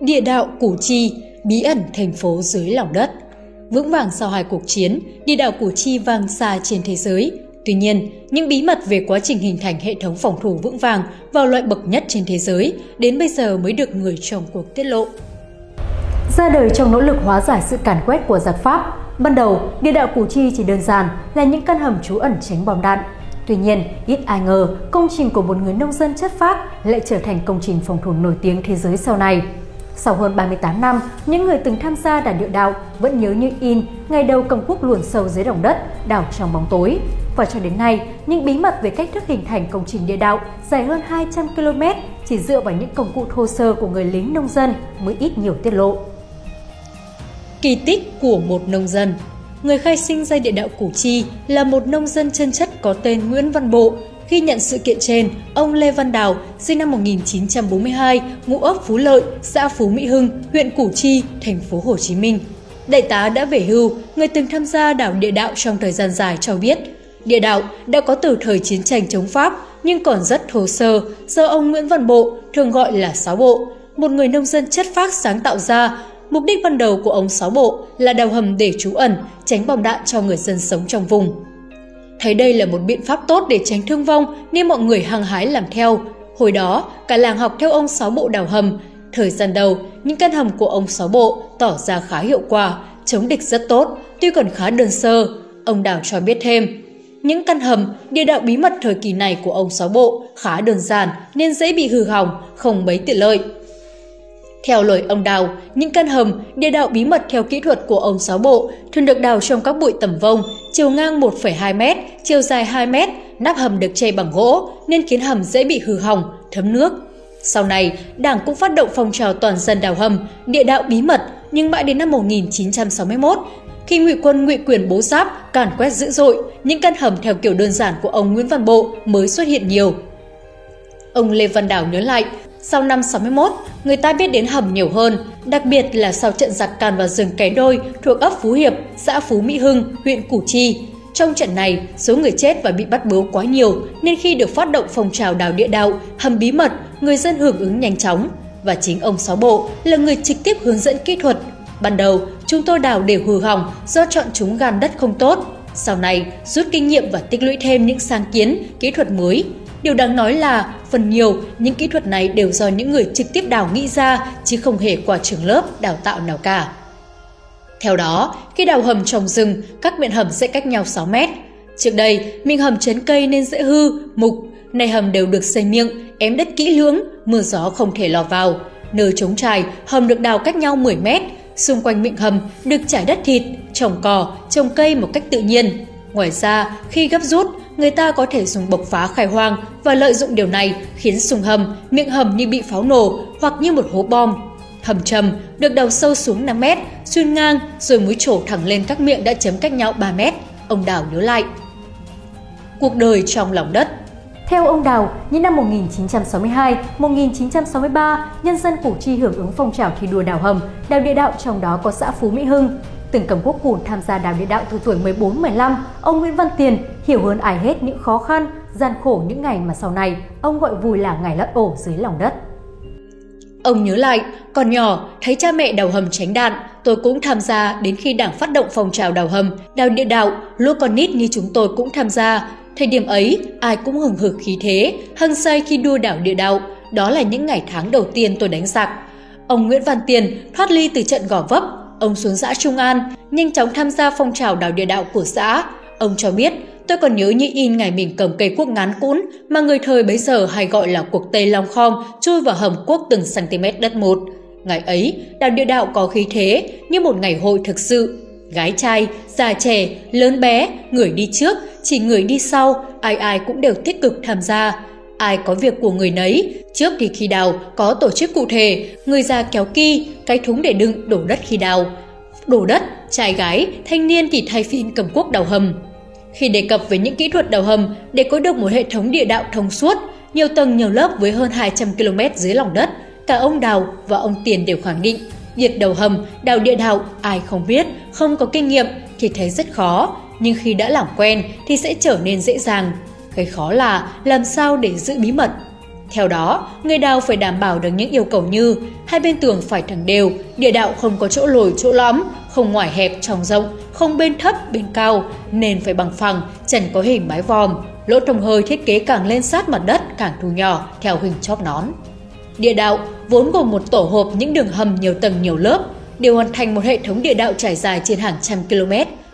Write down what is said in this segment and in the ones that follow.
Địa đạo Củ Chi, bí ẩn thành phố dưới lòng đất. Vững vàng sau hai cuộc chiến, địa đạo Củ Chi vang xa trên thế giới. Tuy nhiên, những bí mật về quá trình hình thành hệ thống phòng thủ vững vàng vào loại bậc nhất trên thế giới đến bây giờ mới được người trong cuộc tiết lộ. Ra đời trong nỗ lực hóa giải sự càn quét của giặc Pháp, ban đầu địa đạo Củ Chi chỉ đơn giản là những căn hầm trú ẩn tránh bom đạn. Tuy nhiên, ít ai ngờ công trình của một người nông dân chất phác lại trở thành công trình phòng thủ nổi tiếng thế giới sau này. Sau hơn 38 năm, những người từng tham gia đàn địa đạo vẫn nhớ như in ngày đầu cầm quốc luồn sâu dưới lòng đất, đảo trong bóng tối. Và cho đến nay, những bí mật về cách thức hình thành công trình địa đạo dài hơn 200 km chỉ dựa vào những công cụ thô sơ của người lính nông dân mới ít nhiều tiết lộ. Kỳ tích của một nông dân Người khai sinh ra địa đạo Củ Chi là một nông dân chân chất có tên Nguyễn Văn Bộ, Ghi nhận sự kiện trên, ông Lê Văn Đào, sinh năm 1942, ngụ ấp Phú Lợi, xã Phú Mỹ Hưng, huyện Củ Chi, thành phố Hồ Chí Minh. Đại tá đã về hưu, người từng tham gia đảo địa đạo trong thời gian dài cho biết, địa đạo đã có từ thời chiến tranh chống Pháp nhưng còn rất thô sơ do ông Nguyễn Văn Bộ, thường gọi là Sáu Bộ, một người nông dân chất phác sáng tạo ra. Mục đích ban đầu của ông Sáu Bộ là đào hầm để trú ẩn, tránh bom đạn cho người dân sống trong vùng. Thấy đây là một biện pháp tốt để tránh thương vong nên mọi người hăng hái làm theo. Hồi đó, cả làng học theo ông Sáu Bộ đào hầm. Thời gian đầu, những căn hầm của ông Sáu Bộ tỏ ra khá hiệu quả, chống địch rất tốt, tuy còn khá đơn sơ. Ông Đào cho biết thêm, những căn hầm, địa đạo bí mật thời kỳ này của ông Sáu Bộ khá đơn giản nên dễ bị hư hỏng, không mấy tiện lợi. Theo lời ông Đào, những căn hầm, địa đạo bí mật theo kỹ thuật của ông Sáu Bộ thường được đào trong các bụi tầm vông, chiều ngang 1,2 m, chiều dài 2 m, nắp hầm được che bằng gỗ nên khiến hầm dễ bị hư hỏng, thấm nước. Sau này, Đảng cũng phát động phong trào toàn dân đào hầm, địa đạo bí mật, nhưng mãi đến năm 1961, khi ngụy quân ngụy quyền bố giáp càn quét dữ dội, những căn hầm theo kiểu đơn giản của ông Nguyễn Văn Bộ mới xuất hiện nhiều. Ông Lê Văn Đào nhớ lại, sau năm 61, người ta biết đến hầm nhiều hơn, đặc biệt là sau trận giặc càn vào rừng Cái Đôi thuộc ấp Phú Hiệp, xã Phú Mỹ Hưng, huyện Củ Chi. Trong trận này, số người chết và bị bắt bớ quá nhiều nên khi được phát động phong trào đào địa đạo, hầm bí mật, người dân hưởng ứng nhanh chóng. Và chính ông Sáu Bộ là người trực tiếp hướng dẫn kỹ thuật. Ban đầu, chúng tôi đào đều hư hỏng do chọn chúng gan đất không tốt. Sau này, rút kinh nghiệm và tích lũy thêm những sáng kiến, kỹ thuật mới, Điều đáng nói là phần nhiều những kỹ thuật này đều do những người trực tiếp đào nghĩ ra chứ không hề qua trường lớp đào tạo nào cả. Theo đó, khi đào hầm trồng rừng, các miệng hầm sẽ cách nhau 6 mét. Trước đây, miệng hầm chấn cây nên dễ hư, mục, nay hầm đều được xây miệng, ém đất kỹ lưỡng, mưa gió không thể lọt vào. Nơi chống trải, hầm được đào cách nhau 10 mét, xung quanh miệng hầm được trải đất thịt, trồng cỏ, trồng cây một cách tự nhiên. Ngoài ra, khi gấp rút, người ta có thể dùng bộc phá khai hoang và lợi dụng điều này khiến sùng hầm, miệng hầm như bị pháo nổ hoặc như một hố bom. Hầm trầm được đào sâu xuống 5 mét, xuyên ngang rồi mới trổ thẳng lên các miệng đã chấm cách nhau 3 mét. Ông Đào nhớ lại. Cuộc đời trong lòng đất theo ông Đào, những năm 1962, 1963, nhân dân Củ Chi hưởng ứng phong trào thi đua đào hầm, đào địa đạo trong đó có xã Phú Mỹ Hưng. Từng cầm quốc cùn tham gia đào địa đạo từ tuổi 14-15, ông Nguyễn Văn Tiền hiểu hơn ai hết những khó khăn, gian khổ những ngày mà sau này ông gọi vui là ngày lót ổ dưới lòng đất. Ông nhớ lại, còn nhỏ, thấy cha mẹ đào hầm tránh đạn, tôi cũng tham gia đến khi đảng phát động phong trào đào hầm, đào địa đạo, lũ con nít như chúng tôi cũng tham gia. Thời điểm ấy, ai cũng hừng hực khí thế, hăng say khi đua đảo địa đạo. Đó là những ngày tháng đầu tiên tôi đánh giặc. Ông Nguyễn Văn Tiền thoát ly từ trận gò vấp, ông xuống xã Trung An, nhanh chóng tham gia phong trào đào địa đạo của xã. Ông cho biết, tôi còn nhớ như in ngày mình cầm cây cuốc ngắn cũn mà người thời bấy giờ hay gọi là cuộc Tây Long Khom chui vào hầm cuốc từng cm đất một. Ngày ấy, đào địa đạo có khí thế như một ngày hội thực sự. Gái trai, già trẻ, lớn bé, người đi trước, chỉ người đi sau, ai ai cũng đều tích cực tham gia. Ai có việc của người nấy, trước thì khi đào có tổ chức cụ thể, người già kéo ki, cái thúng để đựng đổ đất khi đào. Đổ đất, trai gái, thanh niên thì thay phiên cầm cuốc đào hầm. Khi đề cập về những kỹ thuật đào hầm để có được một hệ thống địa đạo thông suốt, nhiều tầng nhiều lớp với hơn 200 km dưới lòng đất, cả ông Đào và ông Tiền đều khẳng định việc đào hầm, đào địa đạo ai không biết, không có kinh nghiệm thì thấy rất khó, nhưng khi đã làm quen thì sẽ trở nên dễ dàng. Cái khó là làm sao để giữ bí mật. Theo đó, người đào phải đảm bảo được những yêu cầu như hai bên tường phải thẳng đều, địa đạo không có chỗ lồi chỗ lõm, không ngoài hẹp trong rộng, không bên thấp bên cao, nền phải bằng phẳng, trần có hình mái vòm, lỗ thông hơi thiết kế càng lên sát mặt đất càng thu nhỏ theo hình chóp nón. Địa đạo vốn gồm một tổ hợp những đường hầm nhiều tầng nhiều lớp, đều hoàn thành một hệ thống địa đạo trải dài trên hàng trăm km,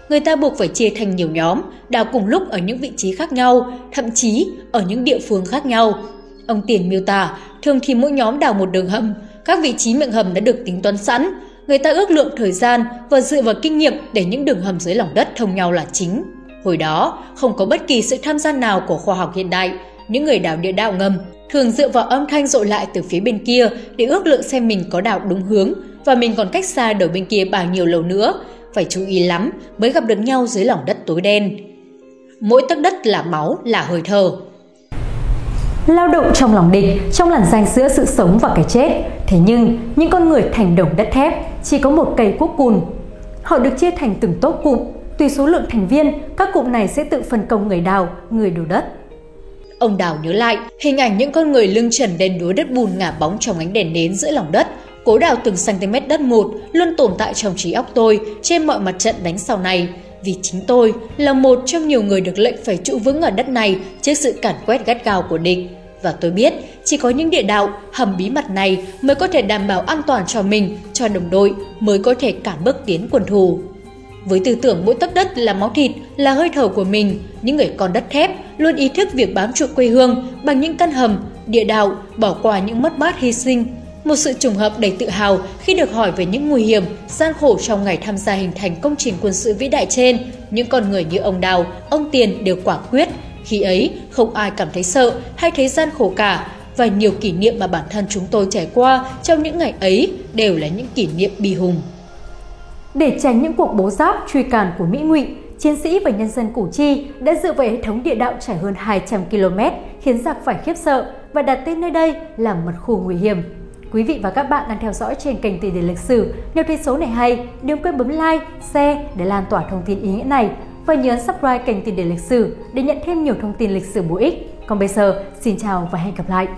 người ta buộc phải chia thành nhiều nhóm, đào cùng lúc ở những vị trí khác nhau, thậm chí ở những địa phương khác nhau. Ông Tiền miêu tả, thường thì mỗi nhóm đào một đường hầm, các vị trí miệng hầm đã được tính toán sẵn, người ta ước lượng thời gian và dựa vào kinh nghiệm để những đường hầm dưới lòng đất thông nhau là chính. Hồi đó, không có bất kỳ sự tham gia nào của khoa học hiện đại, những người đào địa đạo ngầm thường dựa vào âm thanh dội lại từ phía bên kia để ước lượng xem mình có đào đúng hướng và mình còn cách xa đầu bên kia bao nhiêu lầu nữa. Phải chú ý lắm mới gặp được nhau dưới lòng đất tối đen. Mỗi tấc đất là máu, là hơi thở. Lao động trong lòng địch, trong làn danh giữa sự sống và cái chết. Thế nhưng, những con người thành đồng đất thép chỉ có một cây cuốc cùn. Họ được chia thành từng tốp cụm. Tùy số lượng thành viên, các cụm này sẽ tự phân công người đào, người đổ đất. Ông Đào nhớ lại, hình ảnh những con người lưng trần đen đúa đất bùn ngả bóng trong ánh đèn nến giữa lòng đất, cố đào từng cm đất một luôn tồn tại trong trí óc tôi trên mọi mặt trận đánh sau này. Vì chính tôi là một trong nhiều người được lệnh phải trụ vững ở đất này trước sự cản quét gắt gao của địch. Và tôi biết, chỉ có những địa đạo, hầm bí mật này mới có thể đảm bảo an toàn cho mình, cho đồng đội, mới có thể cản bước tiến quân thù. Với tư tưởng mỗi tấc đất là máu thịt, là hơi thở của mình, những người con đất thép luôn ý thức việc bám trụ quê hương bằng những căn hầm, địa đạo, bỏ qua những mất mát hy sinh. Một sự trùng hợp đầy tự hào khi được hỏi về những nguy hiểm, gian khổ trong ngày tham gia hình thành công trình quân sự vĩ đại trên, những con người như ông Đào, ông Tiền đều quả quyết. Khi ấy, không ai cảm thấy sợ hay thấy gian khổ cả, và nhiều kỷ niệm mà bản thân chúng tôi trải qua trong những ngày ấy đều là những kỷ niệm bi hùng. Để tránh những cuộc bố giáp truy càn của Mỹ ngụy, chiến sĩ và nhân dân Củ Chi đã dựa vào hệ thống địa đạo trải hơn 200 km khiến giặc phải khiếp sợ và đặt tên nơi đây là mật khu nguy hiểm. Quý vị và các bạn đang theo dõi trên kênh Tỷ điển lịch sử. Nếu thấy số này hay, đừng quên bấm like, share để lan tỏa thông tin ý nghĩa này và nhớ subscribe kênh Tỷ điển lịch sử để nhận thêm nhiều thông tin lịch sử bổ ích. Còn bây giờ, xin chào và hẹn gặp lại!